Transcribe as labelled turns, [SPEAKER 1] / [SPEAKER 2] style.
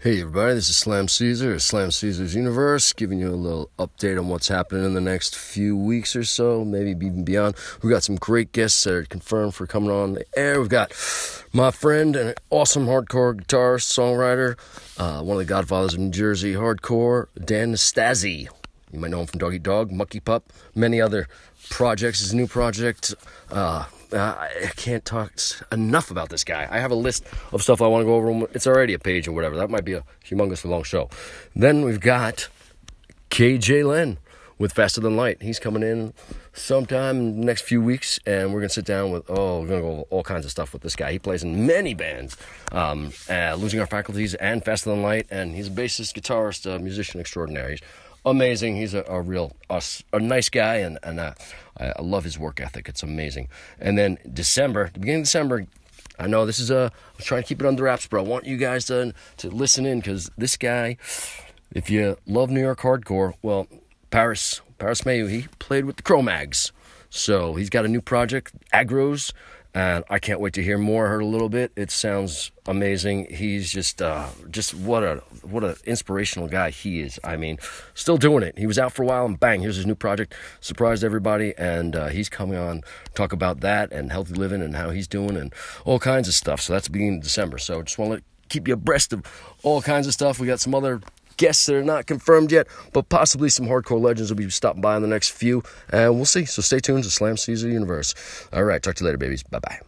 [SPEAKER 1] Hey everybody, this is Slam Caesar, Slam Caesar's Universe, giving you a little update on what's happening in the next few weeks or so, maybe even beyond. We've got some great guests that are confirmed for coming on the air. We've got my friend and awesome hardcore guitarist, songwriter, uh, one of the godfathers of New Jersey hardcore, Dan Nastasi. You might know him from Dog Eat Dog, Mucky Pup, many other projects. His new project, uh, uh, I can't talk enough about this guy. I have a list of stuff I want to go over. It's already a page or whatever. That might be a humongously long show. Then we've got KJ Len with Faster Than Light. He's coming in sometime in the next few weeks, and we're gonna sit down with oh, we're gonna go all kinds of stuff with this guy. He plays in many bands, um, uh, Losing Our Faculties and Faster Than Light, and he's a bassist, guitarist, uh, musician extraordinary. He's amazing. He's a, a real a, a, nice guy, and and uh, I, I, love his work ethic. It's amazing. And then December, the beginning of December. I know this is a. I'm trying to keep it under wraps, but I want you guys to to listen in because this guy, if you love New York hardcore, well, Paris Paris Mayhew, he played with the Cro-Mags, so he's got a new project, Agros, and I can't wait to hear more. Heard a little bit. It sounds amazing. He's just, uh, just what a what an inspirational guy he is. I mean, still doing it. He was out for a while, and bang, here's his new project. Surprised everybody, and uh, he's coming on talk about that and healthy living and how he's doing and all kinds of stuff. So that's beginning of December. So just want to keep you abreast of all kinds of stuff. We got some other guests that are not confirmed yet, but possibly some hardcore legends will be stopping by in the next few, and we'll see. So stay tuned to Slam Caesar Universe. All right, talk to you later, babies. Bye bye.